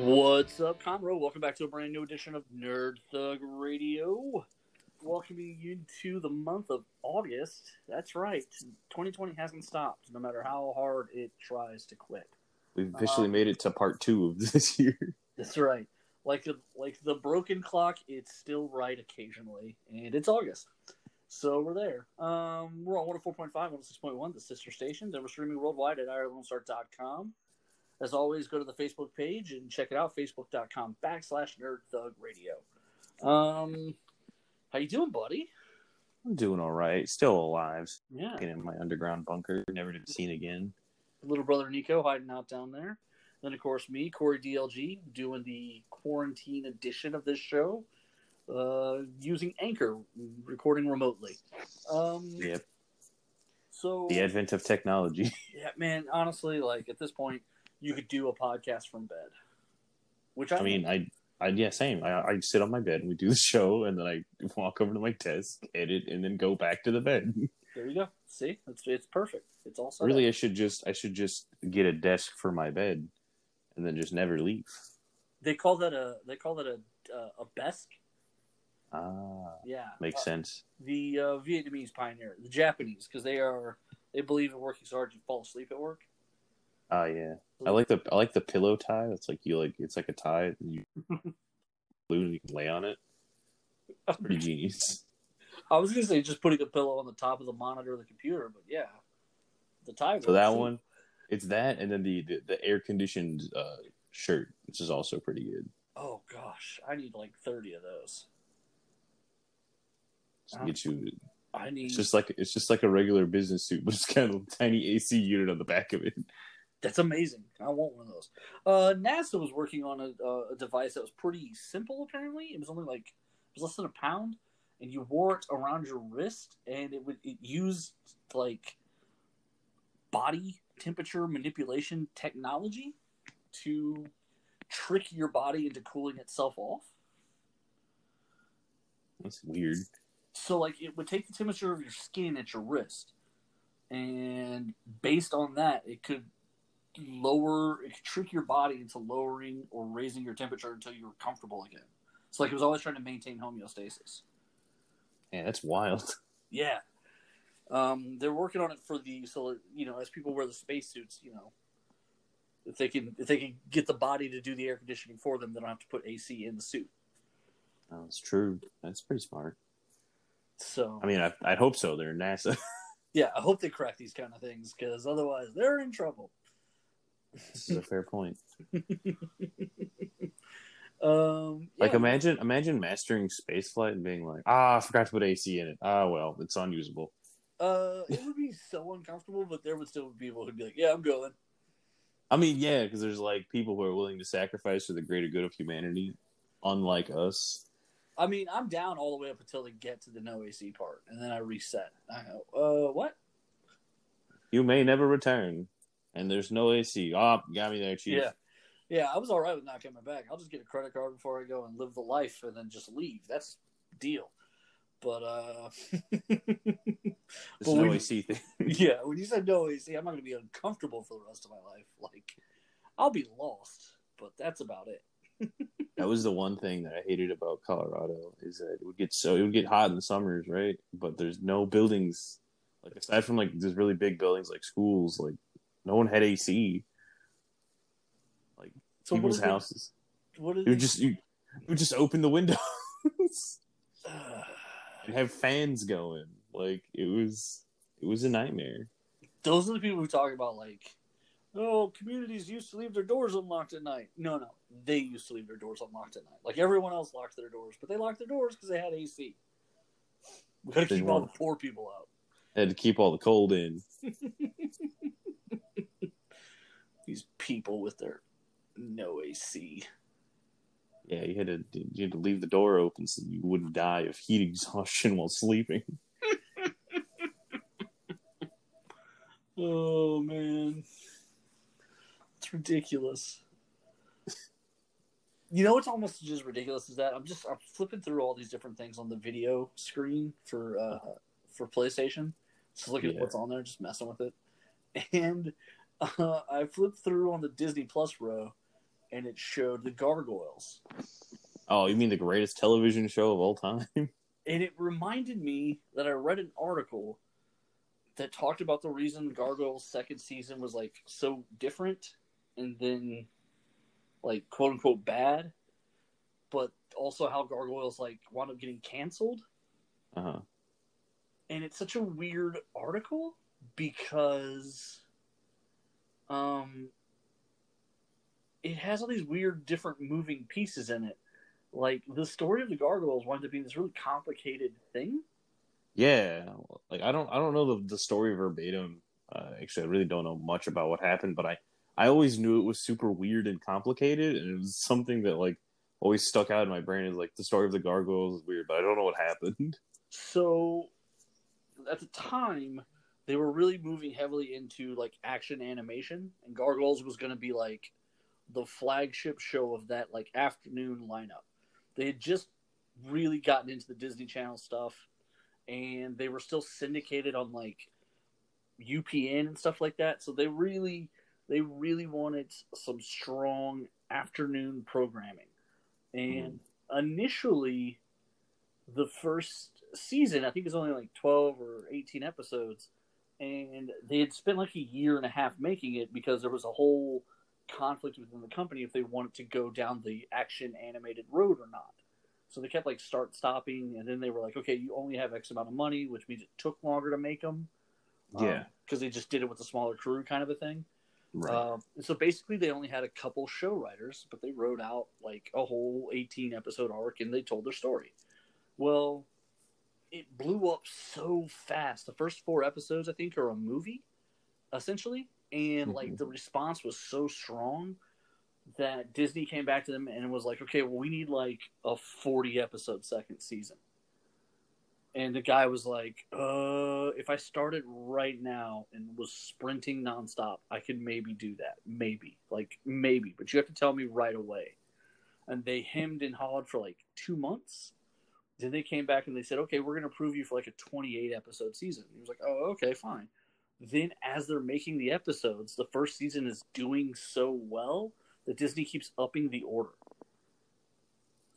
What's up, Conroe? Welcome back to a brand new edition of Nerd Thug Radio. Welcoming you to the month of August. That's right. 2020 hasn't stopped, no matter how hard it tries to quit. We've officially Um, made it to part two of this year. That's right. Like the like the broken clock, it's still right occasionally, and it's August. So we're there. Um, we're on 104.5, 106.1, the sister stations, and we're streaming worldwide at IrelandStart.com. As always, go to the Facebook page and check it out, facebook.com backslash nerd thug radio. Um, how you doing, buddy? I'm doing all right. Still alive. Yeah. Getting in my underground bunker. Never to be seen again. Little brother Nico hiding out down there. Then, of course, me, Corey DLG, doing the quarantine edition of this show, uh, using Anchor, recording remotely. Um, Yep. So, The advent of technology. yeah, man, honestly, like at this point, you could do a podcast from bed. Which I, I mean, I, I yeah, same. I, I sit on my bed and we do the show, and then I walk over to my desk, edit, and then go back to the bed. there you go. See, it's it's perfect. It's all set really, up. I should just, I should just get a desk for my bed, and then just never leave. They call that a they call that a uh, a besk. Ah, Yeah, makes Uh, sense. the uh, Vietnamese pioneer, the Japanese, because they are they believe in working so hard you fall asleep at work. Ah, yeah. I like the, I like the pillow tie. It's like you like, it's like a tie, and you and you can lay on it. That's Pretty genius. I was gonna say just putting a pillow on the top of the monitor of the computer, but yeah, the tie. So that one, it's that, and then the the, the air conditioned uh, shirt, which is also pretty good. Oh gosh, I need like thirty of those. Just to get you, I need. it's just like it's just like a regular business suit, but it's kind of a tiny AC unit on the back of it. That's amazing. I want one of those. Uh, NASA was working on a, uh, a device that was pretty simple. Apparently, it was only like it was less than a pound, and you wore it around your wrist, and it would it used like body temperature manipulation technology to trick your body into cooling itself off. That's weird. So like it would take the temperature of your skin at your wrist, and based on that, it could lower, it could trick your body into lowering or raising your temperature until you were comfortable again. So like it was always trying to maintain homeostasis. Yeah, that's wild. Yeah. Um, they're working on it for the so you know as people wear the spacesuits, you know, if they can if they can get the body to do the air conditioning for them, they don't have to put AC in the suit. Oh, That's true. That's pretty smart. So I mean, I I hope so. They're NASA. yeah, I hope they crack these kind of things because otherwise they're in trouble. This is a fair point. Um, Like imagine imagine mastering spaceflight and being like, ah, I forgot to put AC in it. Ah, well, it's unusable. Uh, it would be so uncomfortable, but there would still be people who'd be like, "Yeah, I'm going." I mean, yeah, because there's like people who are willing to sacrifice for the greater good of humanity, unlike us. I mean, I'm down all the way up until they get to the no AC part, and then I reset. I go, "Uh, what?" You may never return, and there's no AC. Oh, got me there, chief. Yeah, yeah. I was all right with not coming back. I'll just get a credit card before I go and live the life, and then just leave. That's deal. But uh, There's But no AC thing. yeah, when you said no AC, I'm not going to be uncomfortable for the rest of my life. Like, I'll be lost, but that's about it. that was the one thing that I hated about Colorado is that it would get so it would get hot in the summers, right? But there's no buildings like aside from like these really big buildings like schools, like no one had AC. Like So people's it- houses, What is you just you, just open the windows and have fans going. Like it was it was a nightmare. those are the people who talk about like, oh, communities used to leave their doors unlocked at night. No, no, they used to leave their doors unlocked at night. Like everyone else locked their doors, but they locked their doors because they had AC. We got to keep all the poor people out. had to keep all the cold in. These people with their no AC. Yeah, you had to you had to leave the door open so you wouldn't die of heat exhaustion while sleeping. Oh man, it's ridiculous. You know what's almost just ridiculous is that I'm just I'm flipping through all these different things on the video screen for uh for PlayStation, just looking at what's on there, just messing with it, and uh, I flipped through on the Disney Plus row, and it showed the gargoyles. Oh, you mean the greatest television show of all time? And it reminded me that I read an article that talked about the reason Gargoyles second season was like so different and then like quote unquote bad, but also how Gargoyles like wound up getting canceled. Uh huh. And it's such a weird article because um it has all these weird different moving pieces in it. Like the story of the gargoyles winds up being this really complicated thing. Yeah, like I don't I don't know the the story verbatim. Uh, actually, I really don't know much about what happened, but I I always knew it was super weird and complicated, and it was something that like always stuck out in my brain. Is like the story of the gargoyles is weird, but I don't know what happened. So at the time, they were really moving heavily into like action animation, and Gargoyles was going to be like the flagship show of that like afternoon lineup. They had just really gotten into the Disney Channel stuff, and they were still syndicated on like UPN and stuff like that. So they really, they really wanted some strong afternoon programming. And hmm. initially, the first season, I think, it was only like twelve or eighteen episodes, and they had spent like a year and a half making it because there was a whole conflict within the company if they wanted to go down the action animated road or not. So they kept like start stopping, and then they were like, okay, you only have X amount of money, which means it took longer to make them. Yeah. because they just did it with a smaller crew, kind of a thing. Right. Um, so basically, they only had a couple show writers, but they wrote out like a whole 18 episode arc and they told their story. Well, it blew up so fast. The first four episodes, I think, are a movie, essentially. And like Mhm. the response was so strong that Disney came back to them and was like, okay, well, we need like a 40 episode second season. And the guy was like, uh, if I started right now and was sprinting nonstop, I could maybe do that. Maybe. Like, maybe. But you have to tell me right away. And they hemmed and hawed for like two months. Then they came back and they said, okay, we're going to approve you for like a 28 episode season. He was like, oh, okay, fine. Then, as they're making the episodes, the first season is doing so well that Disney keeps upping the order.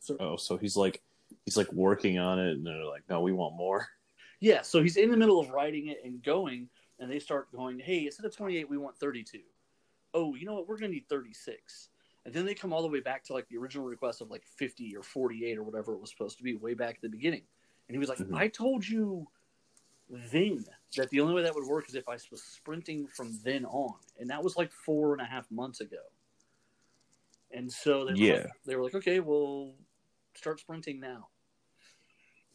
So, oh, so he's like he's like working on it, and they're like, no, we want more. Yeah, so he's in the middle of writing it and going, and they start going, hey, instead of 28, we want 32. Oh, you know what? We're going to need 36. And then they come all the way back to like the original request of like 50 or 48 or whatever it was supposed to be way back at the beginning. And he was like, Mhm. I told you then that the only way that would work is if I was sprinting from then on. And that was like four and a half months ago. And so they were, Yeah. like, they were like, okay, well, start sprinting now.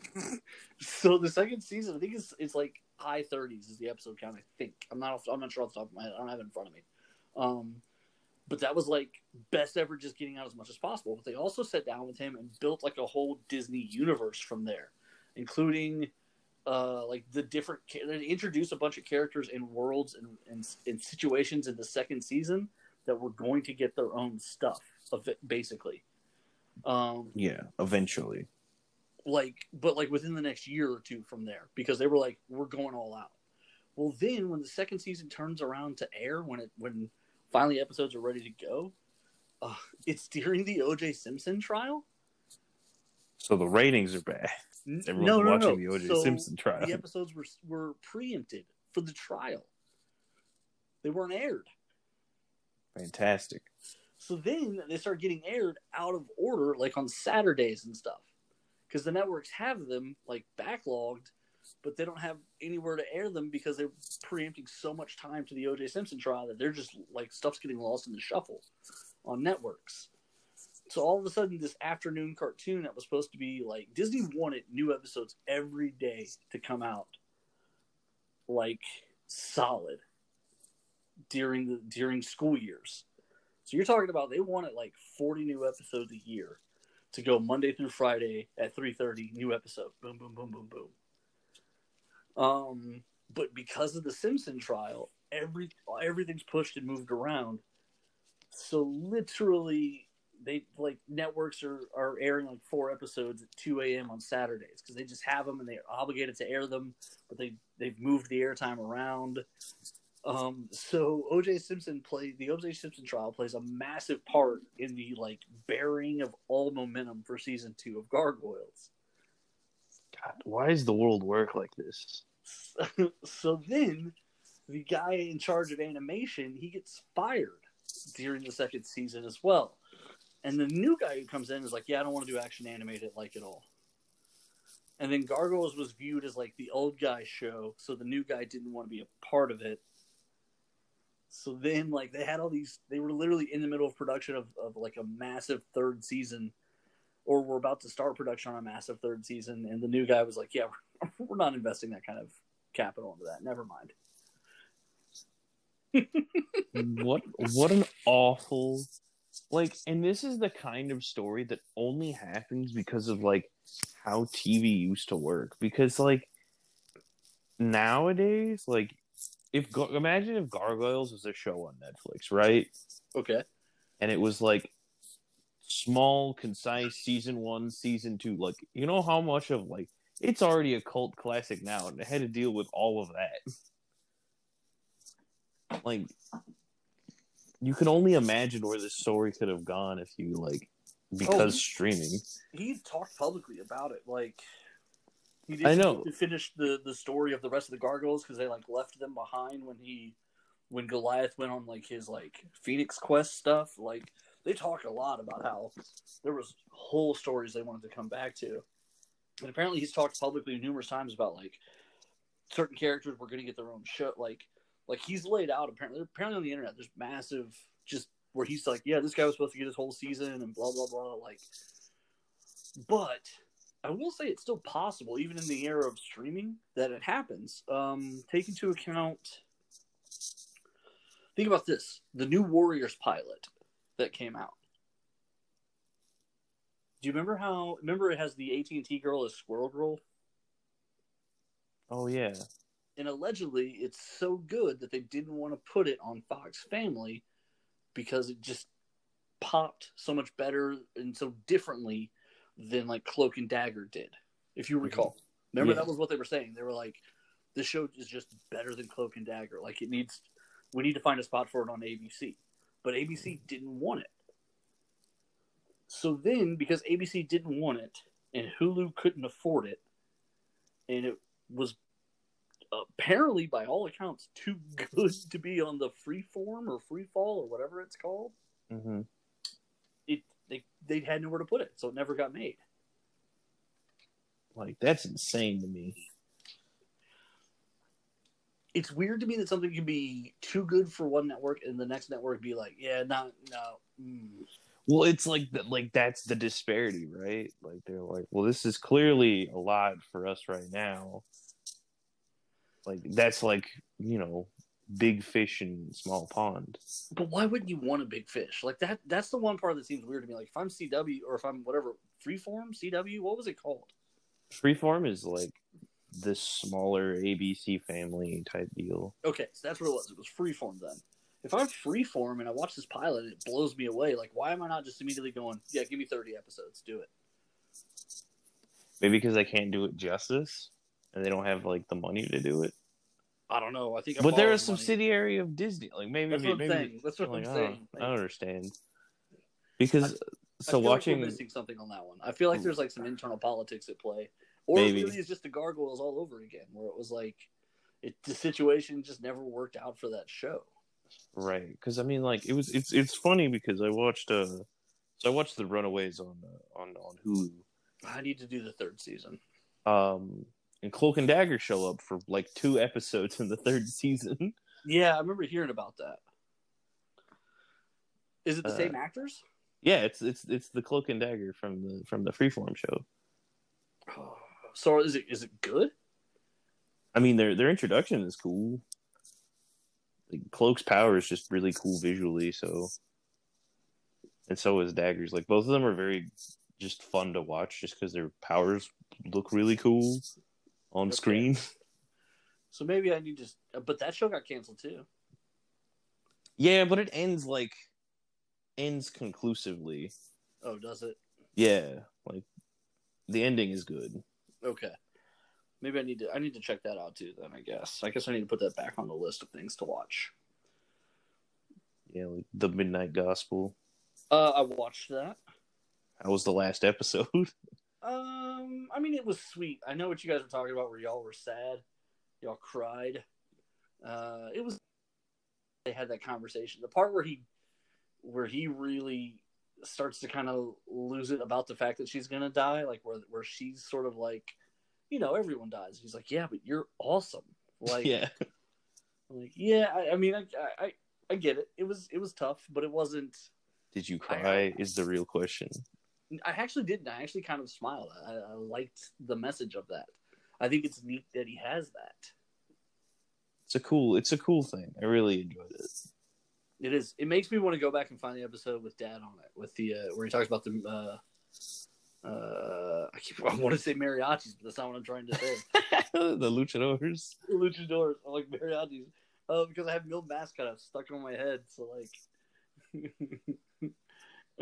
so the second season, I think it's it's like high thirties is the episode count. I think I'm not I'm not sure off the top of my head. I don't have it in front of me. Um, but that was like best ever, just getting out as much as possible. But they also sat down with him and built like a whole Disney universe from there, including uh, like the different. They introduced a bunch of characters and worlds and, and and situations in the second season that were going to get their own stuff, of it, basically. Um, Yeah, eventually. like but like within the next year or two from there because they were like we're going all out well then when the second season turns around to air when it when finally episodes are ready to go uh, it's during the oj simpson trial So the ratings are bad. Everyone's watching the O.J. Simpson trial. the episodes were were preempted for the trial they weren't aired Fantastic. So then they start getting aired out of order, like on Saturdays and stuff, because the networks have them like backlogged, but they don't have anywhere to air them because they're preempting so much time to the O.J. Simpson trial that they're just like stuff's getting lost in the shuffle on networks. So all of a sudden, this afternoon cartoon that was supposed to be like Disney wanted new episodes every day to come out, like solid during the during school years. So you're talking about they wanted like 40 new episodes a year to go Monday through Friday at 3:30 new episode. Boom boom boom boom boom. Um but because of the Simpson trial, every everything's pushed and moved around. So literally they like networks are, are airing like four episodes at 2 a.m. on Saturdays because they just have them and they're obligated to air them, but they they've moved the airtime around Um, so OJ Simpson play the OJ Simpson trial plays a massive part in the like bearing of all momentum for season two of Gargoyles. God, why does the world work like this? so then the guy in charge of animation he gets fired during the second season as well. And the new guy who comes in is like, Yeah, I don't want to do action animated like at all. And then Gargoyles was viewed as like the old guy show, so the new guy didn't want to be a part of it. So then like they had all these they were literally in the middle of production of, of like a massive third season or we're about to start production on a massive third season and the new guy was like, Yeah, we're, we're not investing that kind of capital into that. Never mind. What what an awful like and this is the kind of story that only happens because of like how TV used to work because like nowadays like if imagine if Gargoyles was a show on Netflix, right? Okay. And it was like small, concise season 1, season 2, like you know how much of like it's already a cult classic now and it had to deal with all of that like you can only imagine where this story could have gone if you like because Oh. streaming. He talked publicly about it. Like he didn't I know. finish the the story of the rest of the gargoyles because they like left them behind when he when Goliath went on like his like Phoenix Quest stuff. Like they talk a lot about how there was whole stories they wanted to come back to. And apparently he's talked publicly numerous times about like certain characters were going to get their own show. Like like he's laid out apparently apparently on the internet there's massive just where he's like yeah this guy was supposed to get his whole season and blah blah blah like but I will say it's still possible, even in the era of streaming, that it happens. Um, take into account. Think about this: the new Warriors pilot that came out. Do you remember how? Remember it has the AT and T girl as Squirrel Girl, Oh yeah. And allegedly it's so good that they didn't want to put it on Fox Family because it just popped so much better and so differently than like Cloak and Dagger did, if you recall. Remember Yeah. that was what they were saying. They were like, "This show is just better than Cloak and Dagger. Like it needs, we need to find a spot for it on ABC." But ABC mm-hmm. didn't want it. So then, because ABC didn't want it and Hulu couldn't afford it, and it was apparently, by all accounts, too good to be on the freeform or freefall or whatever it's called, Mm-hmm. it they they had nowhere to put it, so it never got made. Like that's insane to me. It's weird to me that something can be too good for one network and the next network be like, yeah, not no. Mm. Well, it's like that. Like that's the disparity, right? Like they're like, well, this is clearly a lot for us right now. Like that's like you know, big fish in small pond. But why wouldn't you want a big fish like that? That's the one part that seems weird to me. Like if I'm CW or if I'm whatever freeform CW, what was it called? Freeform is like this smaller ABC family type deal. Okay, so that's what it was. It was freeform then. If I'm freeform and I watch this pilot it blows me away, like why am I not just immediately going, yeah, give me 30 episodes, do it? Maybe because I can't do it justice, and they don't have like the money to do it. I don't know. I think. I'm But they're a money. subsidiary of Disney. Like maybe That's what I'm maybe saying. That's what like, I'm I don't- saying. I don't understand. Because I so feel like watching we're missing something on that one. I feel like there's like some internal politics at play, or Maybe. it really is just the gargoyles all over again, where it was like it the situation just never worked out for that show. right because I mean like it was it's it's funny because I watched uh so I watched the Runaways on uh, on on Hulu. I need to do the third season. Um, and Cloak and Dagger show up for like two episodes in the third season. Yeah, I remember hearing about that. Is it the Uh, same actors? yeah, it's it's it's the Cloak and Dagger from the from the Freeform show. So is it is it good? I mean their their introduction is cool. Like Cloak's power is just really cool visually, so and so is Dagger's. Like both of them are very just fun to watch, just because their powers look really cool on Okay. screen. So maybe I need to. But that show got canceled too. Yeah, but it ends like ends conclusively. Oh, does it? Yeah, like the ending is good. Okay. maybe I need to I need to check that out too. Then I guess I guess I need to put that back on the list of things to watch. Yeah, like the Midnight Gospel. Uh, I watched that. That was the last episode? Um, I mean, it was sweet. I know what you guys were talking about, where y'all were sad, y'all cried. Uh, it was. They had that conversation. The part where he, where he really starts to kind of lose it about the fact that she's gonna die, like where where she's sort of like, you know, everyone dies. He's like, yeah, but you're awesome. Like, yeah, like, yeah. I, I mean, I, I I get it. It was it was tough, but it wasn't. did you cry? Is the real question. I actually didn't. I actually kind of smiled. I, I liked the message of that. I think it's neat that he has that. It's a cool. It's a cool thing. I really enjoyed it. It is. It makes me want to go back and find the episode with Dad on it, with the uh, where he talks about the. Uh, uh, I, keep, I want to say mariachis, but that's not what I'm trying to say. the luchadors. Luchadors, I like mariachis, uh, because I have Mil Máscaras stuck on my head. So like,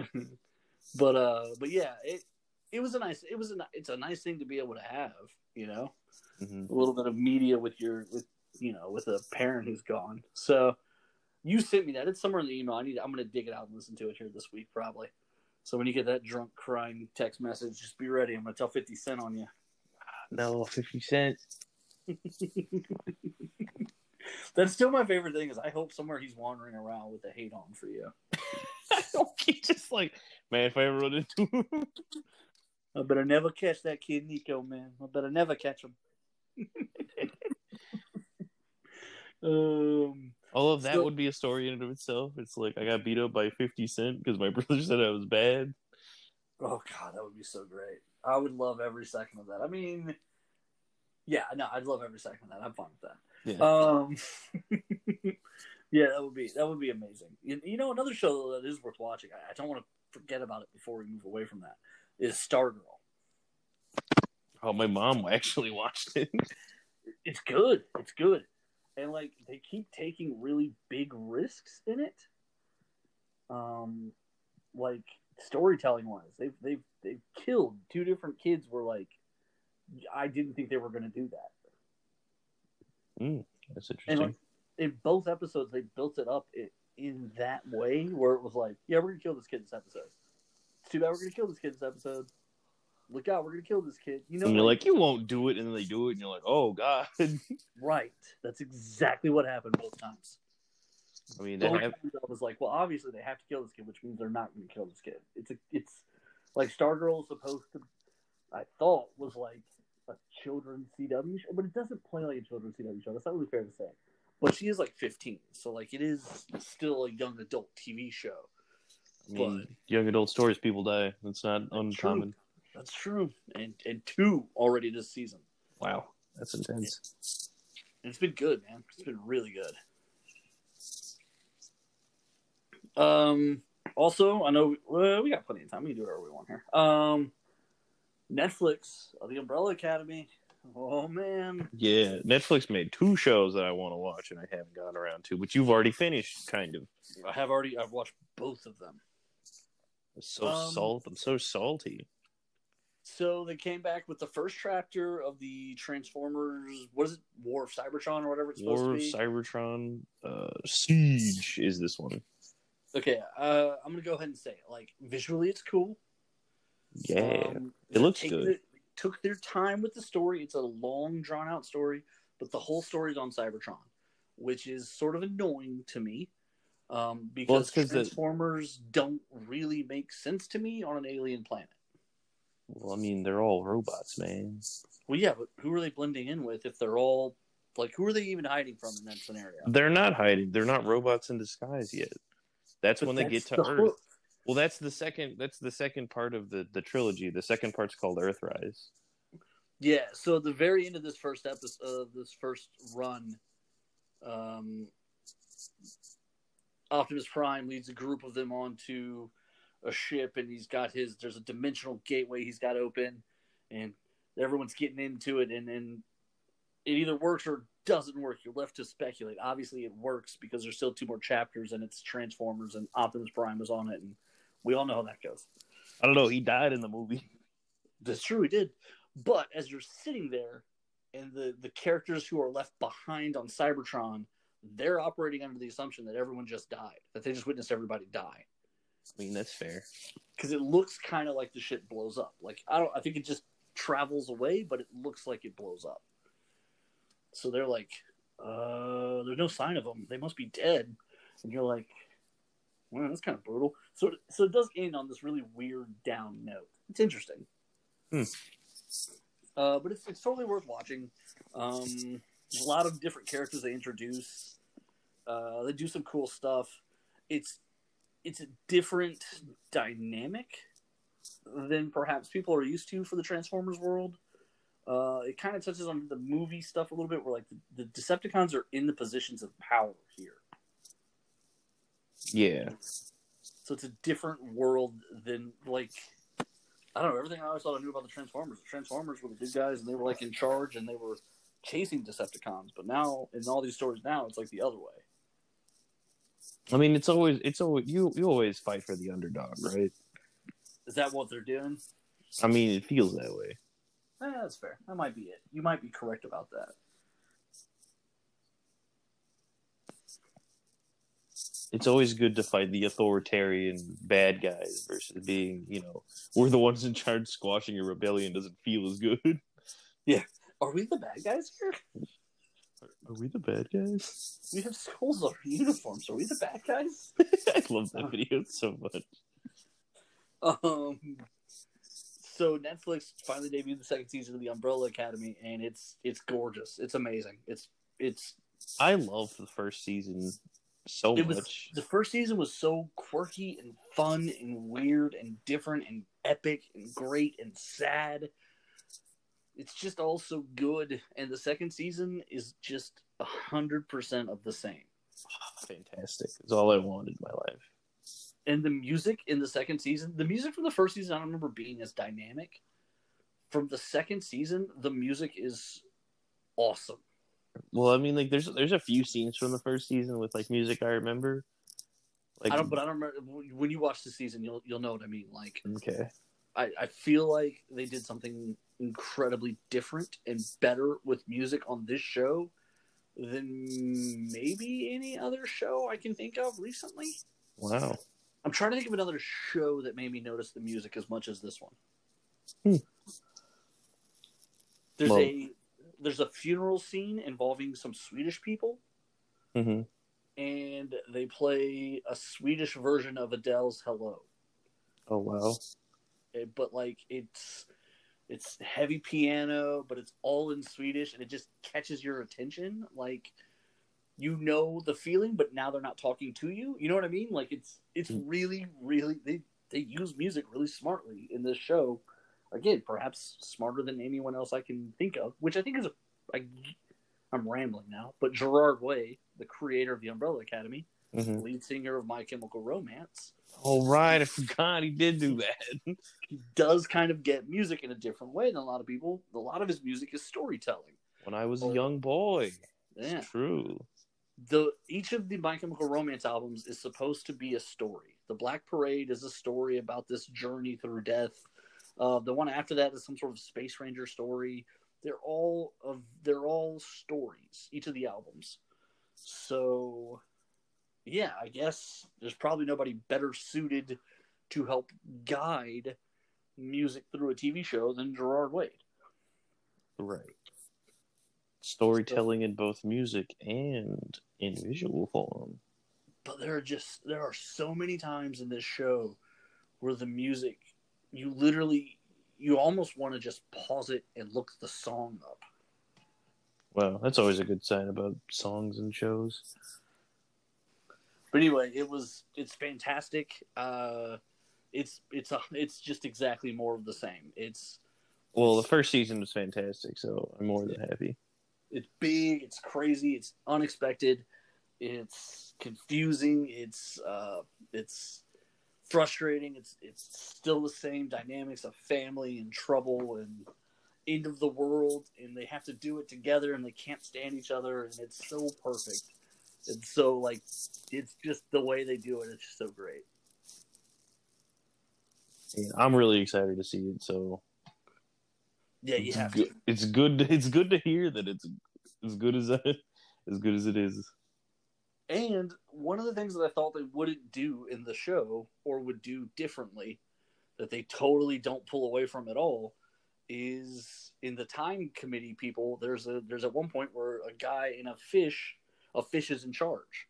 but uh, but yeah, it it was a nice. It was a. It's a nice thing to be able to have. You know, Mhm. a little bit of media with your with you know with a parent who's gone. So you sent me that. It's somewhere in the email. I need. I'm gonna dig it out and listen to it here this week probably. So when you get that drunk crying text message, just be ready. I'm gonna tell Fifty Cent on you. No, fifty cent. That's still my favorite thing. Is I hope somewhere he's wandering around with a hate on for you. He just like, man, if I ever run into him, I better never catch that kid Nico, man. I better never catch him. um, all of that Still- would be a story in and of itself. It's like I got beat up by fifty cent because my brother said I was bad. oh god, that would be so great. I would love every second of that. I mean, yeah, no, I'd love every second of that. I'm fine with that. Yeah. Um, yeah, that would be that would be amazing. You, you know, another show that is worth watching. I, I don't want to forget about it before we move away from that. Is Stargirl. oh, my mom actually watched it. It's good. It's good, and like they keep taking really big risks in it. Um, like storytelling wise, they've they've they've killed two different kids. Were like, I didn't think they were going to do that. Mm, that's interesting. Like in both episodes, they built it up in, in that way where it was like, yeah, we're gonna kill this kid this episode. It's too bad we're gonna kill this kid this episode. Look out, we're gonna kill this kid. You know, and you're like, you won't do it, and then they do it, and you're like, oh god. right? That's exactly what happened both times. I mean, they Both have, times I was like, well, obviously they have to kill this kid, which means they're not gonna kill this kid. It's a, it's like Stargirl is supposed to. I thought was like a children's CW show, but it doesn't play like a children's CW show. That's not really fair to say. But she is like 15, so like it is still a young adult TV show. I mean, young adult stories, people die. That's not uncommon. That's true, and and two already this season. Wow, that's intense. And it's been good, man. It's been really good. Um. Also, I know well, we got plenty of time. We can do whatever we want here. Um. Netflix, uh, The Umbrella Academy. Oh man, Yeah, Netflix made two shows that I want to watch, and I haven't gotten around to. But you've already finished, kind of. I have already. I've watched both of them. It's so Um, salt. I'm so salty. So they came back with the first chapter of the Transformers. What is it? War of Cybertron or whatever it's supposed War of. Cybertron uh, Siege is this one. okay, uh, I'm gonna go ahead and say it. Like visually, it's cool. Yeah, Um, it looks good. Took their time with the story. It's a long, drawn out story, but the whole story is on Cybertron, which is sort of annoying to me. Um, because 'cause the- Transformers don't really make sense to me on an alien planet. well, I mean, they're all robots, man. Well, yeah, but who are they blending in with if they're all like who are they even hiding from in that scenario? They're not hiding. They're not robots in disguise yet. That's But when they get to the Earth. hook. Well, that's the second. That's the second part of the the trilogy. The second part's called Earthrise. Yeah, so at the very end of this first episode, uh, this first run, um, Optimus Prime leads a group of them onto a ship, and he's got his. There's a dimensional gateway he's got open, and everyone's getting into it, and then it either works or doesn't work. You're left to speculate. Obviously, it works because there's still two more chapters, and it's Transformers, and Optimus Prime is on it, and we all know how that goes. I don't know. He died in the movie. That's true, he did. But as you're sitting there, and the the characters who are left behind on Cybertron, they're operating under the assumption that everyone just died, that they just witnessed everybody die. I mean, that's fair. Because it looks kind of like the shit blows up. Like I don't, I think it just travels away, but it looks like it blows up. So they're like, uh, there's no sign of them. They must be dead. And you're like, well, that's kind of brutal. So, so it does end on this really weird down note. It's interesting. Hmm. Uh, but it's, it's totally worth watching. Um, a lot of different characters they introduce. Uh, they do some cool stuff. It's it's a different dynamic than perhaps people are used to for the Transformers world. Uh, it kind of touches on the movie stuff a little bit, where like the, the Decepticons are in the positions of power here. Yeah. So it's a different world than like I don't know. Everything I always thought I knew about the Transformers. The Transformers were the good guys, and they were like in charge, and they were chasing Decepticons. But now, in all these stories, now it's like the other way. I mean, it's always it's always you you always fight for the underdog, right? Is that what they're doing? I mean, it feels that way. Eh, that's fair. That might be it. You might be correct about that. It's always good to fight the authoritarian bad guys versus being, you know, we're the ones in charge squashing a rebellion doesn't feel as good. Yeah. Are we the bad guys here? Are we the bad guys? We have skulls on our uniforms. Are we the bad guys? I love that video so much. Um. So Netflix finally debuted the second season of the Umbrella Academy, and it's it's gorgeous. It's amazing. It's it's I love the first season so it was much. the first season was so quirky and fun and weird and different and epic and great and sad. It's just all so good, and the second season is just a hundred percent of the same. Fantastic. It's all I wanted in my life. And the music in the second season, the music from the first season, I don't remember being as dynamic. From the second season, the music is awesome. Well, I mean, like there's there's a few scenes from the first season with like music I remember. Like, I don't, but I don't remember when you watch the season, you'll you'll know what I mean. Like, okay, I, I feel like they did something incredibly different and better with music on this show than maybe any other show I can think of recently. wow. I'm trying to think of another show that made me notice the music as much as this one. Hmm. There's Well- a there's a funeral scene involving some Swedish people, hmm and they play a Swedish version of Adele's "Hello." Oh wow. It- but like it's it's heavy piano, but it's all in Swedish, and it just catches your attention. Like you know the feeling, but now they're not talking to you. You know what I mean? Like it's it's Mm. really really they they use music really smartly in this show. Again, perhaps smarter than anyone else I can think of, which I think is a. I, I'm rambling now, but Gerard Way, the creator of the Umbrella Academy, hmm lead singer of My Chemical Romance, Oh right, I forgot he did do that. he does kind of get music in a different way than a lot of people. A lot of his music is storytelling. when I was Oh. a young boy. Yeah. It's true. The each of the My Chemical Romance albums is supposed to be a story. The Black Parade is a story about this journey through death. Uh, the one after that is some sort of space ranger story. They're all of they're all stories. Each of the albums. So, yeah, I guess there's probably nobody better suited to help guide music through a TV show than Gerard Way. Right. Storytelling in both music and in visual form. but there are just there are so many times in this show where the music you literally you almost want to just pause it and look the song up Well, that's always a good sign about songs and shows. but anyway it was it's fantastic uh it's it's a it's just exactly more of the same it's Well, the first season was fantastic, so I'm more than happy. it's big it's crazy it's unexpected it's confusing it's uh it's frustrating it's it's still the same dynamics of family and trouble and end of the world and they have to do it together and they can't stand each other and it's so perfect and so like it's just the way they do it it's just so great I'm really excited to see it. So Yeah, you it's have good. to. It's good. It's good to hear that it's as good as as good as it is. And one of the things that I thought they wouldn't do in the show or would do differently that they totally don't pull away from at all is in the time committee people there's a there's at one point where a guy in a fish a fish is in charge.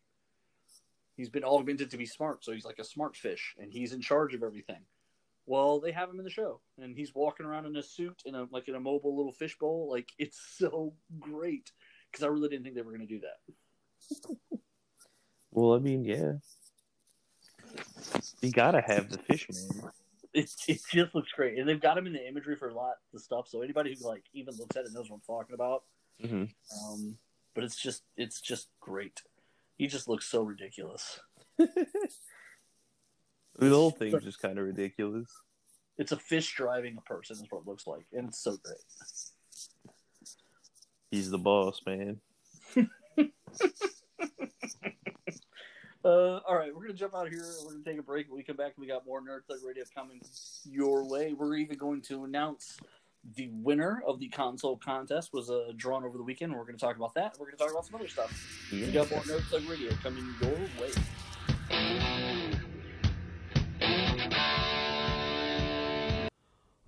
He's been augmented to be smart, so he's like a smart fish and he's in charge of everything. Well, they have him in the show and he's walking around in a suit in a like in a mobile little fish bowl. Like it's so great because I really didn't think they were going to do that. Well, I mean, yeah, you gotta have the fish man. it, it just looks great, and they've got him in the imagery for a lot of stuff. So anybody who like even looks at it knows what I'm talking about. hmm Um, but it's just it's just great. He just looks so ridiculous. the whole thing's just kind of ridiculous. It's a fish driving a person is what it looks like, and it's so great. He's the boss, man. Uh, all right, we're gonna jump out of here. We're gonna take a break. When we come back, we got more Nerd Thug Radio coming your way. We're even going to announce the winner of the console contest was uh, drawn over the weekend. We're to talk about that. We're to talk about some other stuff. We got more Nerd Thug Radio coming your way.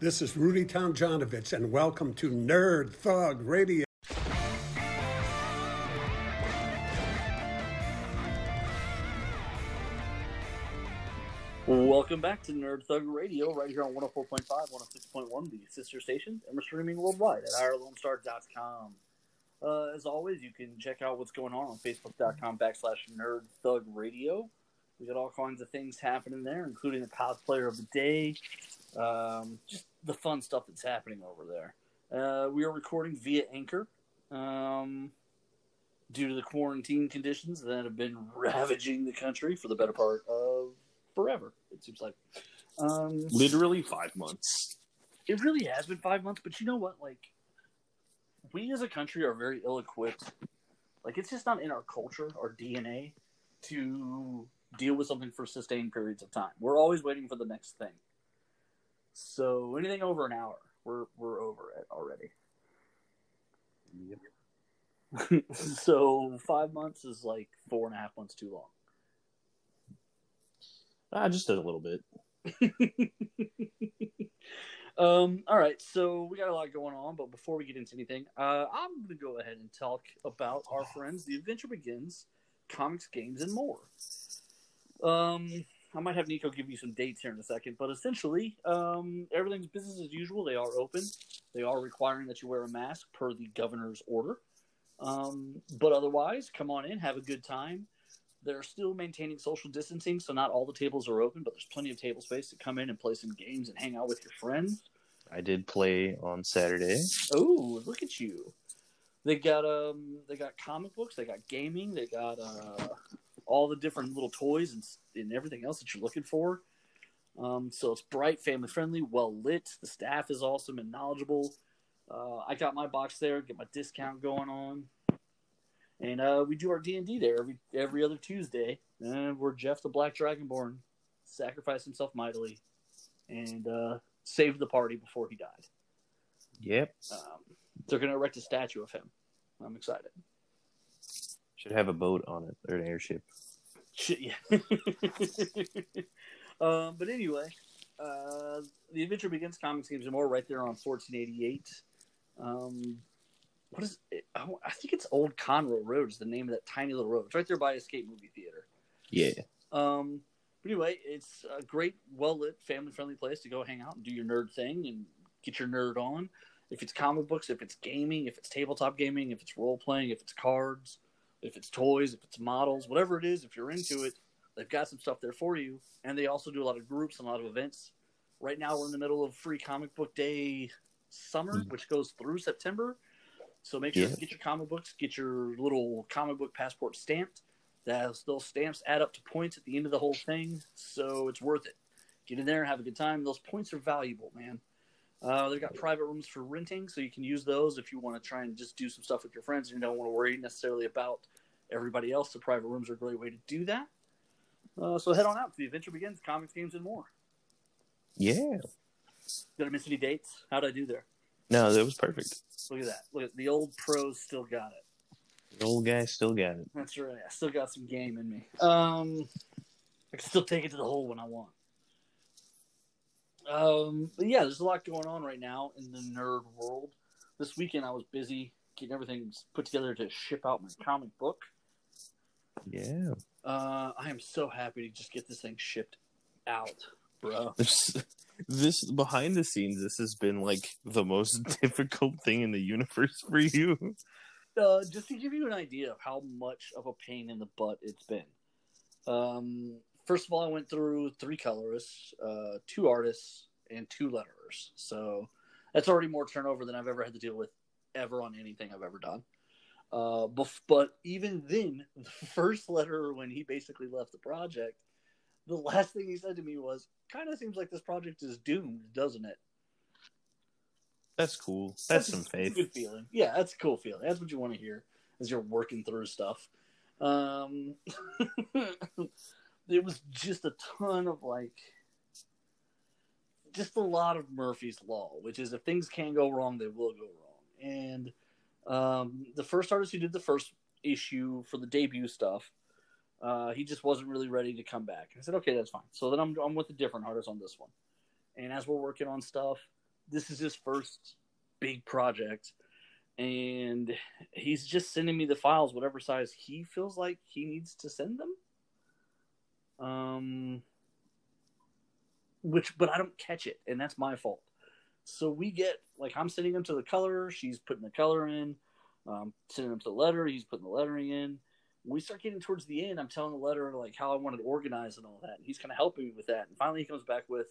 This is Rudy Tomjanovich, and welcome to Nerd Thug Radio. Welcome back to Nerd Thug Radio, right here on 104.5, 106.1, the sister stations, and we're streaming worldwide at IreLoneStar.com. Uh, as always, you can check out what's going on on Facebook.com backslash Nerd Thug Radio. We got all kinds of things happening there, including the cosplayer of the day, um, just the fun stuff that's happening over there. Uh, we are recording via Anchor um, due to the quarantine conditions that have been ravaging the country for the better part of forever. It seems like. Um, Literally five months. it really has been five months, but you know what? Like, we as a country are very ill equipped. Like, it's just not in our culture, our DNA, to deal with something for sustained periods of time. We're always waiting for the next thing. So anything over an hour, we're we're over it already. Yep. so five months is like four and a half months too long. Ah, just did a little bit. um, all right, so we got a lot going on, but before we get into anything, uh, I'm going to go ahead and talk about our friends. The adventure begins, comics, games, and more. Um, I might have Nico give you some dates here in a second, but essentially, um, everything's business as usual. They are open. They are requiring that you wear a mask per the governor's order. Um, but otherwise, come on in, have a good time. They're still maintaining social distancing, so not all the tables are open, but there's plenty of table space to come in and play some games and hang out with your friends. I did play on Saturday. Oh, look at you! They got um, they got comic books, they got gaming, they got uh, all the different little toys and, and everything else that you're looking for. Um, so it's bright, family friendly, well lit. The staff is awesome and knowledgeable. Uh, I got my box there, get my discount going on. and uh, we do our D and D there every every other Tuesday. And we're Jeff the Black Dragonborn, sacrificed himself mightily, and uh, saved the party before he died. Yep. Um, they're going to erect a statue of him. I'm excited. Should have a boat on it or an airship. Shit, yeah. um, but anyway, uh, the Adventure Begins Comics Games and More right there on 1488. Um, what is it? I I think it's Old Conroe Road is the name of that tiny little road. It's right there by Escape Movie Theater. Yeah. Um, but anyway, it's a great, well lit, family friendly place to go hang out and do your nerd thing and get your nerd on. If it's comic books, if it's gaming, if it's tabletop gaming, if it's role playing, if it's cards, if it's toys, if it's models, whatever it is, if you're into it, they've got some stuff there for you. And they also do a lot of groups and a lot of events. Right now, we're in the middle of Free Comic Book Day summer, Mhm. which goes through September. So make sure Yeah. to get your comic books, get your little comic book passport stamped. Those, those stamps add up to points at the end of the whole thing, so it's worth it. Get in there and have a good time. Those points are valuable, man. Uh, they've got private rooms for renting, so you can use those if you want to try and just do some stuff with your friends and you don't want to worry necessarily about everybody else. The private rooms are a great way to do that. Uh, so head on out. The adventure begins. Comics, games, and more. Yeah. Did I miss any dates? How did I do there? No, that was perfect. Look at that. Look at the old pros still got it. The old guy still got it. That's right. I still got some game in me. Um, I can still take it to the hole when I want. Um, yeah, there's a lot going on right now in the nerd world. This weekend I was busy getting everything put together to ship out my comic book. Yeah. Uh, I am so happy to just get this thing shipped out, bro. This, this behind the scenes, this has been like the most difficult thing in the universe for you. Uh, just to give you an idea of how much of a pain in the butt it's been. Um, first of all, I went through three colorists, uh, two artists, and two letterers. So that's already more turnover than I've ever had to deal with ever on anything I've ever done. Uh, bef- but even then, the first letterer, when he basically left the project, the last thing he said to me was, "Kind of seems like this project is doomed, doesn't it?" That's cool. That's some a faith. good feeling. Yeah, that's a cool feeling. That's what you want to hear as you're working through stuff. Um, it was just a ton of like, just a lot of Murphy's Law, which is if things can go wrong, they will go wrong. And um, the first artist who did the first issue for the debut stuff, uh, he just wasn't really ready to come back. I said, okay, that's fine. So then I'm, I'm with a different artist on this one. And as we're working on stuff, this is his first big project and he's just sending me the files whatever size he feels like he needs to send them um which but i don't catch it and that's my fault so we get like i'm sending them to the color she's putting the color in um sending them to the letter he's putting the lettering in when we start getting towards the end i'm telling the letter like how i want it organized and all that and he's kind of helping me with that and finally he comes back with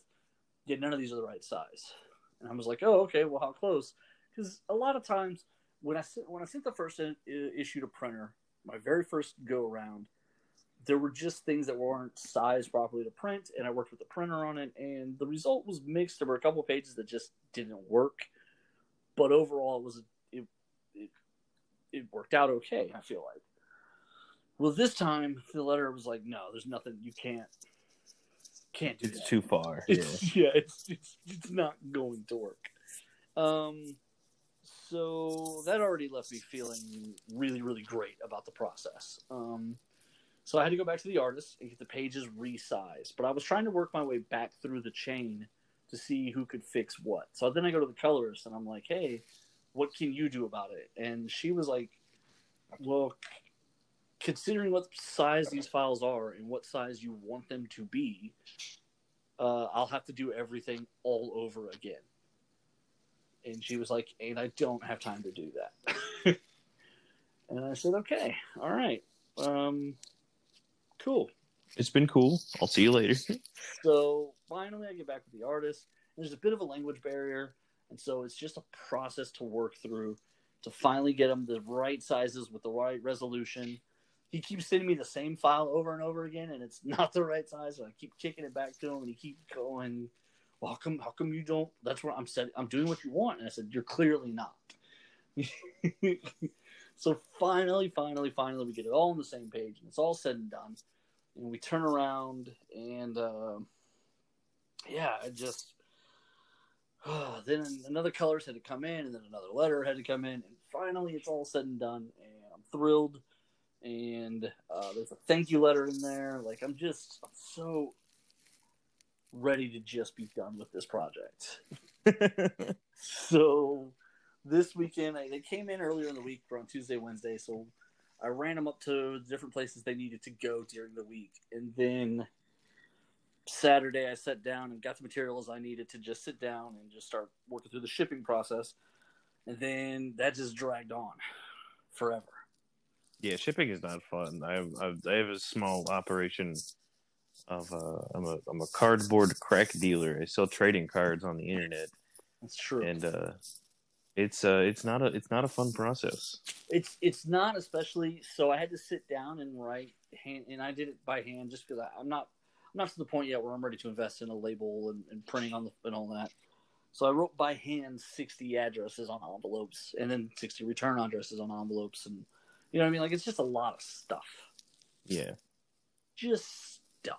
yeah none of these are the right size and I was like, "Oh, okay. Well, how close?" Because a lot of times when I sent when I sent the first issue to printer, my very first go around, there were just things that weren't sized properly to print, and I worked with the printer on it, and the result was mixed. There were a couple of pages that just didn't work, but overall, it was it it, it worked out okay. I feel like. Well, this time the letter was like, "No, there's nothing you can't." Can't do It's that. too far. Yeah. Yeah, it's, it's it's not going to work. Um, so that already left me feeling really, really great about the process. Um, so I had to go back to the artist and get the pages resized. But I was trying to work my way back through the chain to see who could fix what. So then I go to the colorist and I'm like, "Hey, what can you do about it?" And she was like, "Well." Considering what size these files are and what size you want them to be, uh, I'll have to do everything all over again. And she was like, and I don't have time to do that. and I said, okay, all right. Um, cool. It's been cool. I'll see you later. So finally, I get back with the artist. There's a bit of a language barrier. And so it's just a process to work through to finally get them the right sizes with the right resolution. He keeps sending me the same file over and over again, and it's not the right size. So I keep kicking it back to him, and he keeps going. Well, how come? How come you don't? That's what I'm saying. I'm doing what you want, and I said you're clearly not. so finally, finally, finally, we get it all on the same page, and it's all said and done. And we turn around, and uh, yeah, I just then another colors had to come in, and then another letter had to come in, and finally, it's all said and done, and I'm thrilled. And uh, there's a thank you letter in there. Like I'm just I'm so ready to just be done with this project. so this weekend, I, they came in earlier in the week for on Tuesday, Wednesday. So I ran them up to different places they needed to go during the week, and then Saturday I sat down and got the materials I needed to just sit down and just start working through the shipping process, and then that just dragged on forever. Yeah, shipping is not fun. I have I have a small operation of uh, I'm a I'm a cardboard crack dealer. I sell trading cards on the internet. That's true. And uh, it's uh it's not a it's not a fun process. It's it's not especially so. I had to sit down and write hand, and I did it by hand just because I'm not I'm not to the point yet where I'm ready to invest in a label and, and printing on the and all that. So I wrote by hand 60 addresses on envelopes and then 60 return addresses on envelopes and you know what I mean? Like it's just a lot of stuff. Yeah. Just stuff.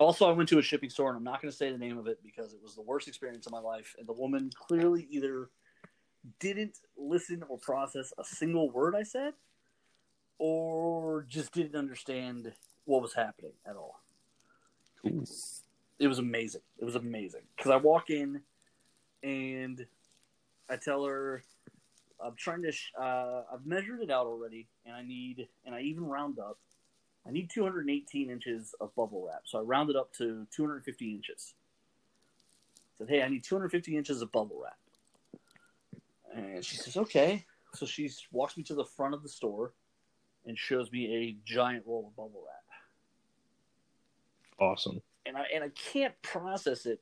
Also, I went to a shipping store, and I'm not going to say the name of it because it was the worst experience of my life. And the woman clearly either didn't listen or process a single word I said, or just didn't understand what was happening at all. Ooh. It was amazing. It was amazing because I walk in and I tell her I'm trying to. Sh- uh, I've measured it out already, and I need, and I even round up. I need 218 inches of bubble wrap, so I rounded up to 250 inches. I said, "Hey, I need 250 inches of bubble wrap," and she says, "Okay." So she walks me to the front of the store and shows me a giant roll of bubble wrap, Awesome. and I and I can't process it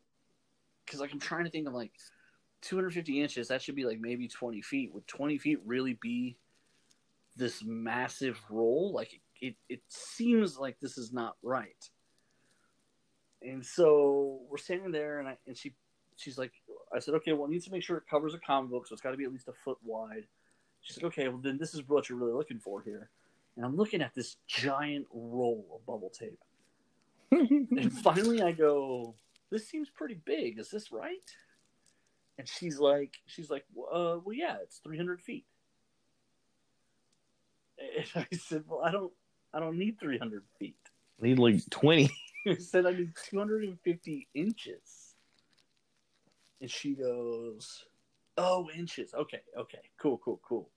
because like I'm trying to think of like 250 inches. That should be like maybe 20 feet. Would 20 feet really be this massive roll? Like it, it, it seems like this is not right. And so we're standing there, and I and she she's like, I said, okay, well, it needs to make sure it covers a comic book, so it's got to be at least a foot wide. She's like, okay, well, then this is what you're really looking for here. And I'm looking at this giant roll of bubble tape. and finally, I go, this seems pretty big. Is this right? And she's like, she's like, uh, well, yeah, it's 300 feet. And I said, well, I don't, I don't need 300 feet. I need like 20. I said I need 250 inches. And she goes, oh, inches. Okay, okay, cool, cool, cool.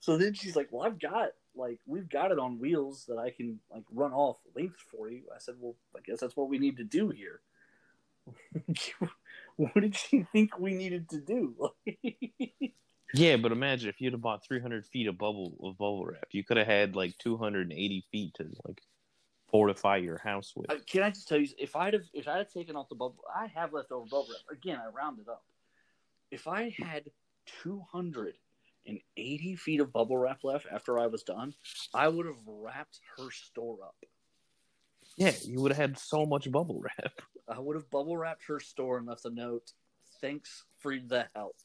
So then she's like, well, I've got like we've got it on wheels that I can like run off length for you. I said, well, I guess that's what we need to do here. what did she think we needed to do? yeah, but imagine if you'd have bought 300 feet of bubble of bubble wrap, you could have had like 280 feet to like fortify your house with. Uh, Can I just tell you, if I'd have if I had taken off the bubble, I have leftover bubble wrap. Again, I rounded up. If I had 280 feet of bubble wrap left after I was done, I would have wrapped her store up. Yeah, you would have had so much bubble wrap. I would have bubble wrapped her store and left a note. Thanks for the help.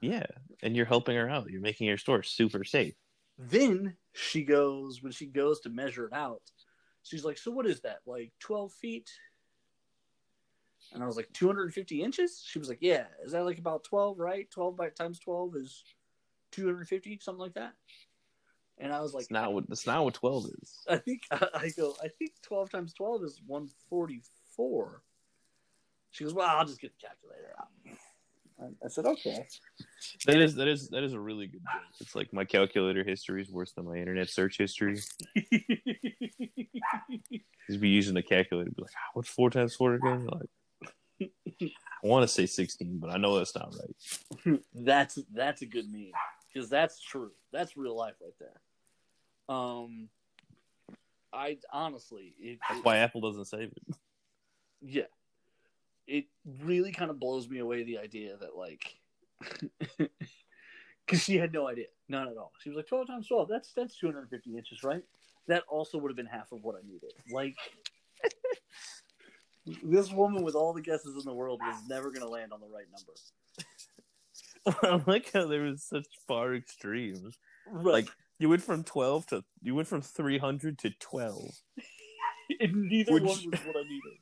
Yeah, and you're helping her out. You're making your store super safe. Then she goes when she goes to measure it out. She's like, "So what is that? Like 12 feet?" And I was like, "250 inches." She was like, "Yeah, is that like about 12, right? 12 by times 12 is 250, something like that." And I was like, It's not what that's not what 12 is. I think I go, I think 12 times 12 is 144. She goes, "Well, I'll just get the calculator out." I- said, "Okay." That is that is that is a really good joke. It's like my calculator history is worse than my internet search history. Just be using the calculator, be like, ah, what's four times four again? Like, I want to say sixteen, but I know that's not right. that's that's a good meme because that's true. That's real life right there. Um, I honestly, it, That's why Apple doesn't save it. yeah, it really kind of blows me away the idea that like, because she had no idea, none at all. She was like twelve times twelve. That's that's two hundred and fifty inches, right? That also would have been half of what I needed. Like. This woman with all the guesses in the world was never going to land on the right number. I like how there was such far extremes. Right. Like you went from twelve to you went from three hundred to twelve. and neither Which- one was what I needed.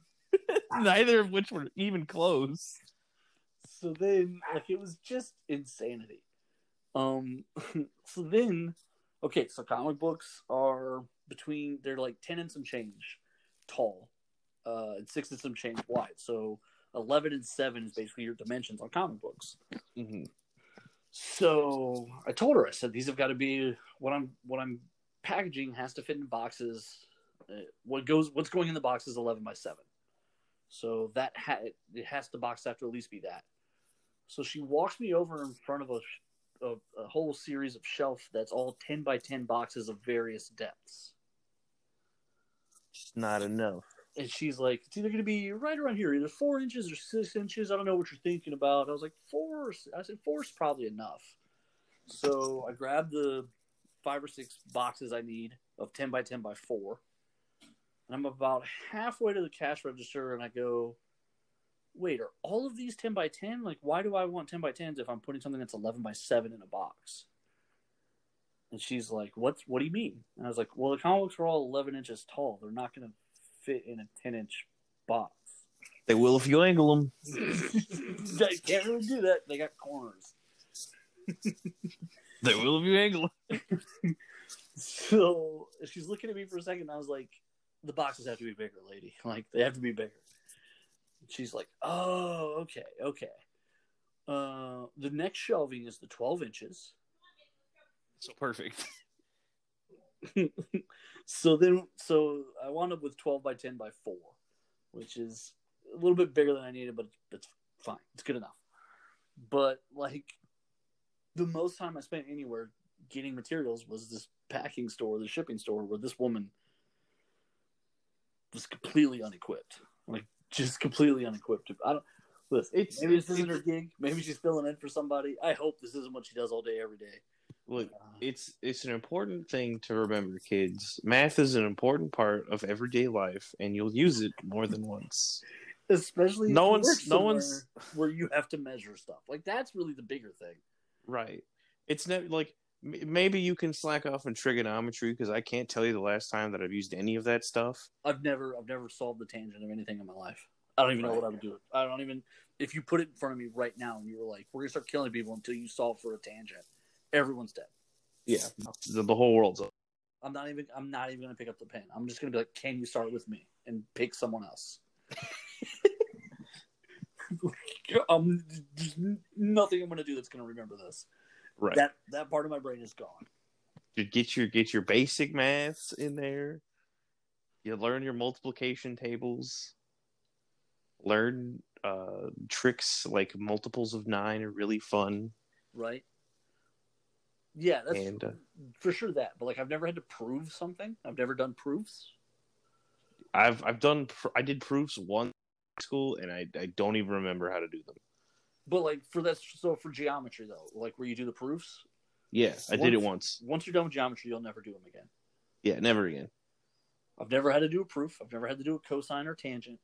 Neither of which were even close. So then, like, it was just insanity. Um, so then, okay, so comic books are between they're like ten and some change tall, uh, and six and some change wide. So eleven and seven is basically your dimensions on comic books. Mm-hmm. So I told her, I said, these have got to be what I'm what I'm packaging has to fit in boxes. Uh, what goes what's going in the box is eleven by seven. So that ha- it has to box have to at least be that. So she walks me over in front of a, a, a whole series of shelf that's all ten by ten boxes of various depths. Just not enough. And she's like, it's either going to be right around here, either four inches or six inches. I don't know what you're thinking about. I was like, four. I said, four's probably enough. So I grabbed the five or six boxes I need of 10 by 10 by four. And I'm about halfway to the cash register and I go, wait, are all of these 10 by 10? Like, why do I want 10 by 10s if I'm putting something that's 11 by 7 in a box? And she's like, "What? What do you mean?" And I was like, "Well, the comic books are all 11 inches tall. They're not going to fit in a 10 inch box. They will if you angle them. they can't really do that. They got corners. They will if you angle them. So she's looking at me for a second. And I was like, "The boxes have to be bigger, lady. Like they have to be bigger." She's like, "Oh, okay, okay." Uh, the next shelving is the 12 inches. So perfect. so then, so I wound up with 12 by 10 by 4, which is a little bit bigger than I needed, but it's, it's fine. It's good enough. But like the most time I spent anywhere getting materials was this packing store, the shipping store, where this woman was completely unequipped. Like just completely unequipped. I don't. Listen, It's- maybe this isn't her gig. Maybe she's filling in for somebody. I hope this isn't what she does all day, every day. Look, Uh, it's it's an important thing to remember, kids. Math is an important part of everyday life, and you'll use it more than once. especially No one's- no one's- where you have to measure stuff. Like that's really the bigger thing. Right. It's never like maybe you can slack off in trigonometry because I can't tell you the last time that I've used any of that stuff. I've never, I've never solved the tangent of anything in my life. I don't even know what I would do. I don't even. If you put it in front of me right now and you were like, "We're gonna start killing people until you solve for a tangent," everyone's dead. Yeah, the, the whole world's up. I'm not even. I'm not even gonna pick up the pen. I'm just gonna be like, "Can you start with me?" and pick someone else. um, nothing I'm gonna do that's gonna remember this. Right. That that part of my brain is gone. You get your get your basic maths in there. You learn your multiplication tables. Learn uh, tricks like multiples of nine are really fun. right? Yeah, that's And, uh, for sure that. But like, I've never had to prove something. I've never done proofs. I've I've done I did proofs in school and I I don't even remember how to do them. But like for that, so for geometry though, like where you do the proofs, Yeah, I did it once. once you're done with geometry, you'll never do them again. Yeah, never again. I've never had to do a proof. I've never had to do a cosine or tangent,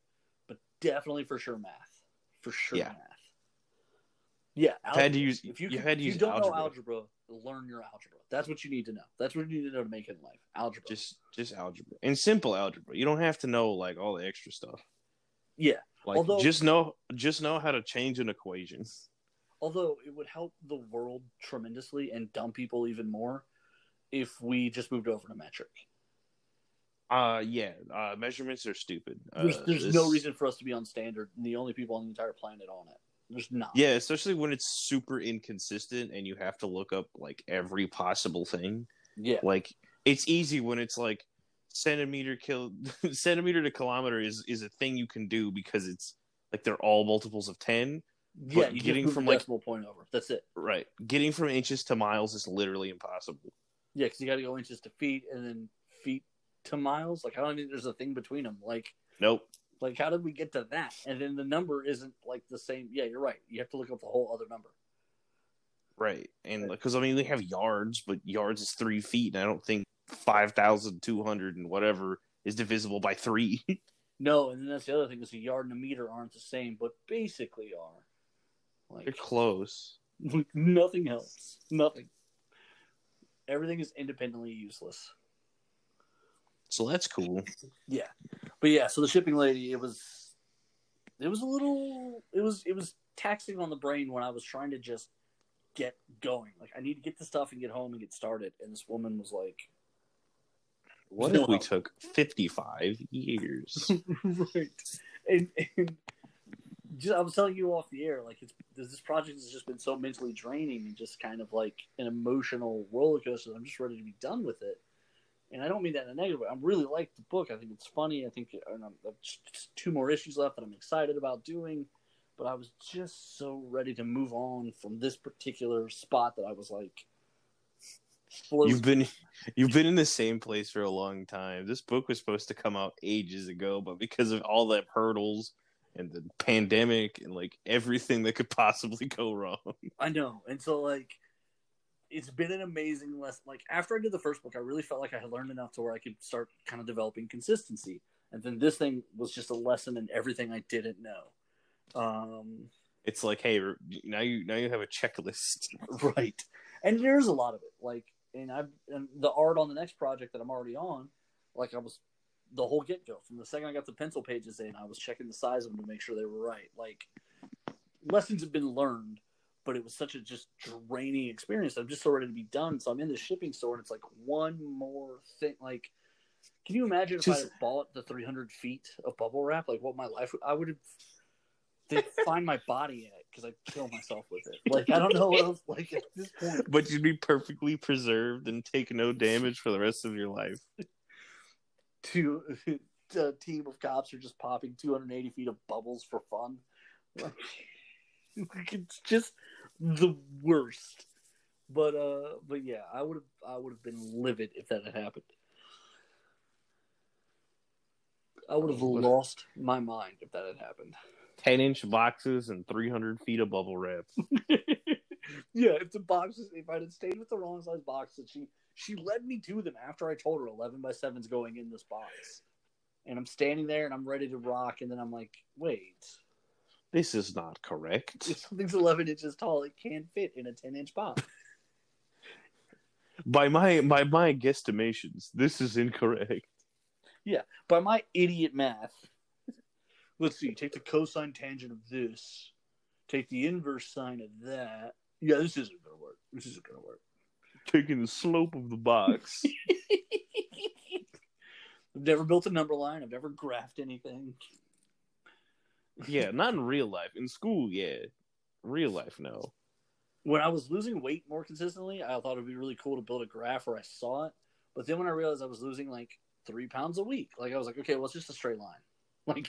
but definitely for sure math. For sure Yeah. math. Yeah, I've had to use If you, you had to use you don't algebra. know algebra, learn your algebra. That's what you need to know. That's what you need to know to make it in life. Algebra. Just just algebra and simple algebra. You don't have to know like all the extra stuff. yeah. Like Although- just know just know how to change an equation. Although it would help the world tremendously and dumb people even more if we just moved over to metric. Uh yeah, uh measurements are stupid. There's, Uh, there's this- no reason for us to be on standard and the only people on the entire planet on it. There's not. Yeah, especially when it's super inconsistent and you have to look up like every possible thing. Yeah. Like it's easy when it's like centimeter kill centimeter to kilometer is is a thing you can do because it's like they're all multiples of 10 Yeah. You getting from like- decimal point over. That's it. right getting from inches to miles is literally impossible Yeah, because you got to go inches to feet and then feet to miles. Like I don't think there's a thing between them. Like nope like how did we get to that? And then the number isn't like the same. Yeah, you're right. You have to look up the whole other number. right and because i mean they have yards but yards is three feet and i don't think 5200 and whatever is divisible by three No, and then that's the other thing is a yard and a meter aren't the same, but basically are. they're Like close Nothing helps. Nothing. Everything is independently useless. So that's cool. Yeah, but yeah. So the shipping lady, it was, it was a little, it was, it was taxing on the brain when I was trying to just get going. Like I need to get the stuff and get home and get started. And this woman was like, What if we took 55 years? right. And, and just, I was telling you off the air, like it's this project has just been so mentally draining and just kind of like an emotional roller coaster. I'm just ready to be done with it. And I don't mean that in a negative way. I really like the book. I think it's funny. I think and I'm, I've just two more issues left that I'm excited about doing. But I was just so ready to move on from this particular spot that I was like, You've been you've been in the same place for a long time. This book was supposed to come out ages ago, but because of all the hurdles and the pandemic and like everything that could possibly go wrong. I know. And so like it's been an amazing lesson. Like after I did the first book, I really felt like I had learned enough to where I could start kind of developing consistency. And then this thing was just a lesson in everything I didn't know. Um It's like, hey, now you now you have a checklist. right. And there's a lot of it. Like and I and the art on the next project that I'm already on, like I was the whole get go from the second I got the pencil pages in, I was checking the size of them to make sure they were right. Like lessons have been learned, but it was such a just draining experience. I'm just so ready to be done. So I'm in the shipping store and it's like one more thing. Like, can you imagine if I Just- had bought the 300 feet of bubble wrap? Like, what my life would, I would have. They'd find my body in it because I'd kill myself with it. Like, I don't know what else. Like, at this point, But you'd be perfectly preserved and take no damage for the rest of your life. two, a team of cops are just popping 280 feet of bubbles for fun. Like, it's just the worst. But uh, but yeah, I would have I would have been livid if that had happened. I would have lost my mind if that had happened. 10 inch boxes and 300 feet of bubble wrap. yeah, if the boxes, if I'd have stayed with the wrong size boxes, she she led me to them after I told her eleven by seven's going in this box, and I'm standing there and I'm ready to rock, and then I'm like, wait, This is not correct. if something's eleven inches tall, it can't fit in a ten inch box. By my by my guesstimations, this is incorrect. Yeah, by my idiot math, let's see, take the cosine tangent of this, take the inverse sine of that. Yeah, this isn't gonna work. This isn't gonna work. Taking the slope of the box. I've never built a number line. I've never graphed anything. yeah, not in real life. In school, yeah. Real life, no. when I was losing weight more consistently, I thought it'd be really cool to build a graph where I saw it. But then when I realized I was losing like three pounds a week, like I was like, okay, well, it's just a straight line. Like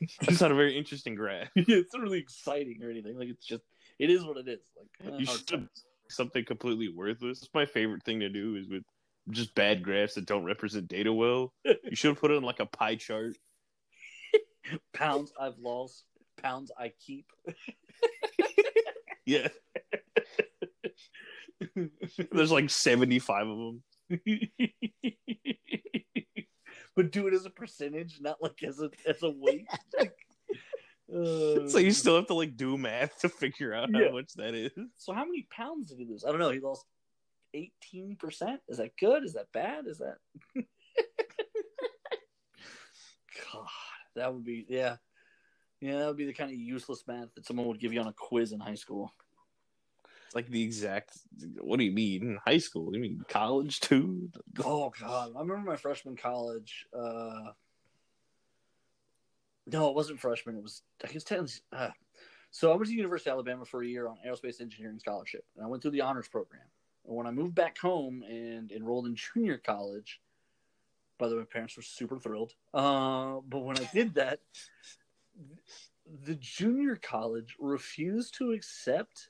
It's not a very interesting graph. it's not really exciting or anything. Like it's just it is what it is. Like eh, You should something completely worthless. My favorite thing to do is with just bad graphs that don't represent data well. You should put it in like a pie chart. pounds I've lost, pounds I keep. Yeah. There's like 75 of them. But do it as a percentage, not like as a as a weight. Like, uh, So you still have to like do math to figure out Yeah. how much that is. So how many pounds did he lose? I don't know. He lost eighteen percent. Is that good? Is that bad? Is that? God, that would be yeah, yeah. That would be the kind of useless math that someone would give you on a quiz in high school. Like the exact. What do you mean? High school? You mean college too? Oh God, I remember my freshman college. Uh, no, it wasn't freshman. It was I guess technically. Uh, so I went to University of Alabama for a year on aerospace engineering scholarship, and I went through the honors program. And when I moved back home and enrolled in junior college, by the way, my parents were super thrilled. Uh, but when I did that, the junior college refused to accept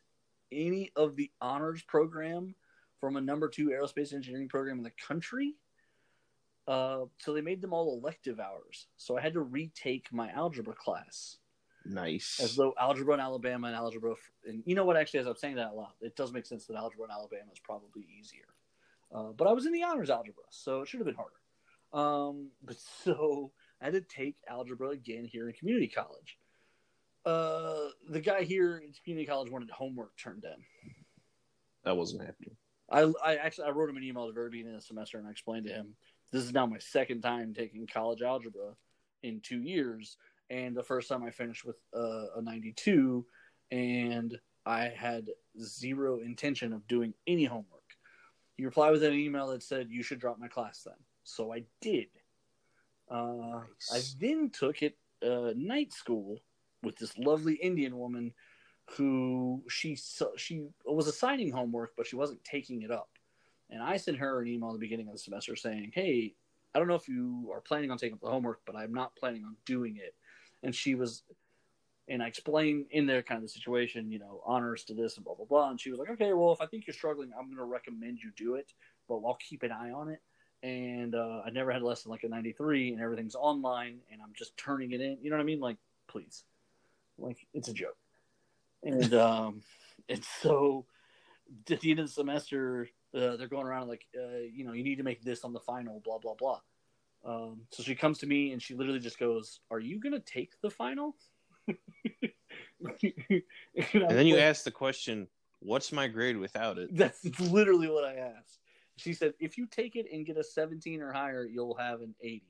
any of the honors program from a number two aerospace engineering program in the country. Uh, so they made them all elective hours. So I had to retake my algebra class Nice. as though algebra in Alabama and algebra. And you know what? Actually, as I'm saying that out loud, it does make sense that algebra in Alabama is probably easier. Uh, but I was in the honors algebra, so it should have been harder. Um, but so I had to take algebra again here in community college. Uh, the guy here at community college wanted homework turned in. That wasn't happening. I, I actually I wrote him an email at the very beginning of the semester and I explained to him this is now my second time taking college algebra in two years, and the first time I finished with uh, a 92, and I had zero intention of doing any homework. He replied with an email that said, "You should drop my class then." So I did. Uh, Nice. I then took it uh, night school with this lovely Indian woman who she she was assigning homework, but she wasn't taking it up. And I sent her an email at the beginning of the semester saying, "Hey, I don't know if you are planning on taking up the homework, but I'm not planning on doing it." And she was, and I explained in there kind of the situation, you know, honors to this and blah blah blah. And she was like, "Okay, well, if I think you're struggling, I'm going to recommend you do it, but I'll keep an eye on it." And uh, I never had less than like a 93, and everything's online, and I'm just turning it in. You know what I mean? Like, please, like it's a joke. And um, and so at the end of the semester, uh, they're going around like, uh, you know, you need to make this on the final, blah blah blah. Um, so she comes to me and she literally just goes, "Are you gonna take the final?" and, And then you ask the question, "What's my grade without it?" That's literally what I asked. She said, "If you take it and get a 17 or higher, you'll have an 80.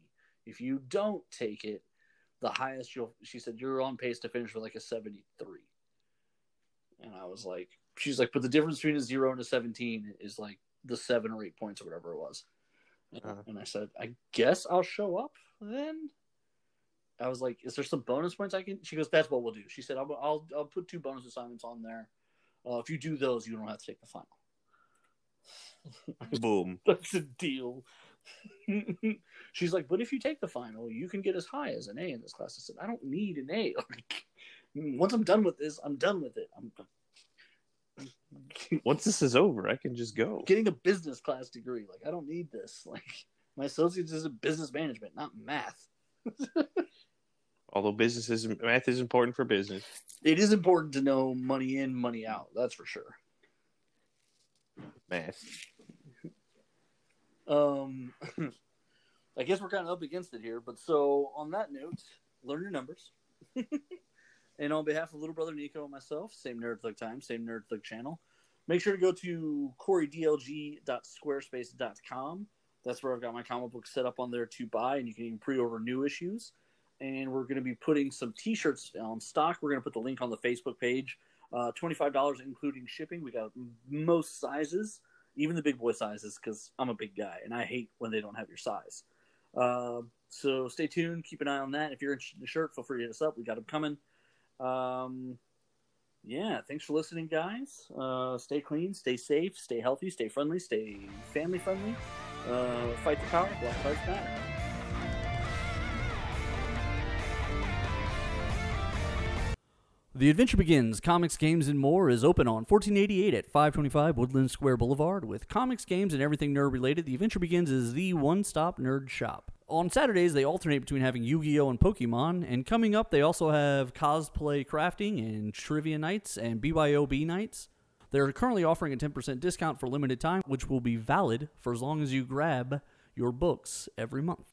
If you don't take it, the highest you'll." She said, "You're on pace to finish with like a 73." And I was like, "She's like, but the difference between a zero and a 17 is like the seven or eight points or whatever it was." And, Uh-huh. and I said, "I guess I'll show up then." I was like, "Is there some bonus points I can?" She goes, "That's what we'll do." She said, "I'll I'll, I'll put two bonus assignments on there. Uh, if you do those, you don't have to take the final." Boom. That's a deal. She's like, but if you take the final, you can get as high as an A in this class. I said, I don't need an A. Like, once I'm done with this, I'm done with it. I'm Once this is over, I can just go. getting a business class degree. Like, I don't need this. Like, my associate's is in business management, not math. Although business is math is important for business. It is important to know money in, money out. That's for sure. Math. Um, I guess we're kind of up against it here, but so on that note, learn your numbers. and on behalf of little brother Nico and myself, same Nerd Thug time, same Nerd Thug channel. Make sure to go to corydlg.squarespace.com. That's where I've got my comic book set up on there to buy, and you can even pre-order new issues. And we're going to be putting some T-shirts on stock. We're going to put the link on the Facebook page. Uh, Twenty-five dollars including shipping. We got most sizes even the big boy sizes because I'm a big guy and I hate when they don't have your size. Um, so stay tuned, keep an eye on that. If you're interested in the shirt, feel free to hit us up. We got them coming. Um, yeah, thanks for listening, guys. Uh, stay clean, stay safe, stay healthy, stay friendly, stay family friendly. Uh, fight the power. Black Lives Matter. The Adventure Begins, Comics, Games, and More is open on 1488 at 525 Woodland Square Boulevard. With comics, games, and everything nerd related, The Adventure Begins is the one stop nerd shop. On Saturdays, they alternate between having Yu Gi Oh! and Pokemon, and coming up, they also have cosplay crafting and trivia nights and BYOB nights. They're currently offering a 10% discount for limited time, which will be valid for as long as you grab your books every month.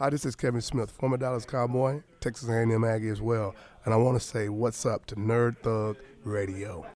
Hi, this is Kevin Smith, former Dallas Cowboy, Texas A&M Aggie as well, and I want to say what's up to Nerd Thug Radio.